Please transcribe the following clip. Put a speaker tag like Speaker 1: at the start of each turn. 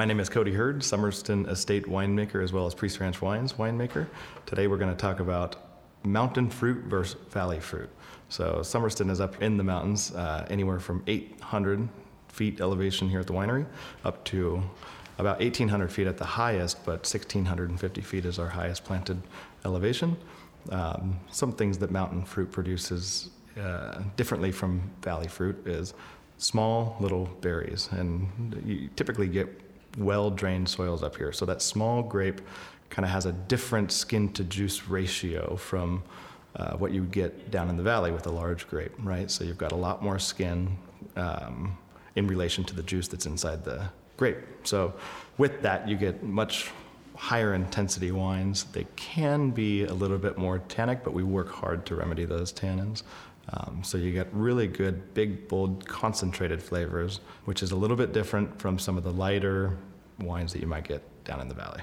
Speaker 1: My name is Cody Hurd, Somerston Estate winemaker as well as Priest Ranch Wines winemaker. Today we're going to talk about mountain fruit versus valley fruit. So Somerston is up in the mountains, uh, anywhere from 800 feet elevation here at the winery up to about 1,800 feet at the highest, but 1,650 feet is our highest planted elevation. Um, some things that mountain fruit produces uh, differently from valley fruit is small little berries, and you typically get well drained soils up here. So that small grape kind of has a different skin to juice ratio from uh, what you would get down in the valley with a large grape, right? So you've got a lot more skin um, in relation to the juice that's inside the grape. So with that, you get much higher intensity wines. They can be a little bit more tannic, but we work hard to remedy those tannins. Um, so you get really good, big, bold, concentrated flavors, which is a little bit different from some of the lighter wines that you might get down in the valley.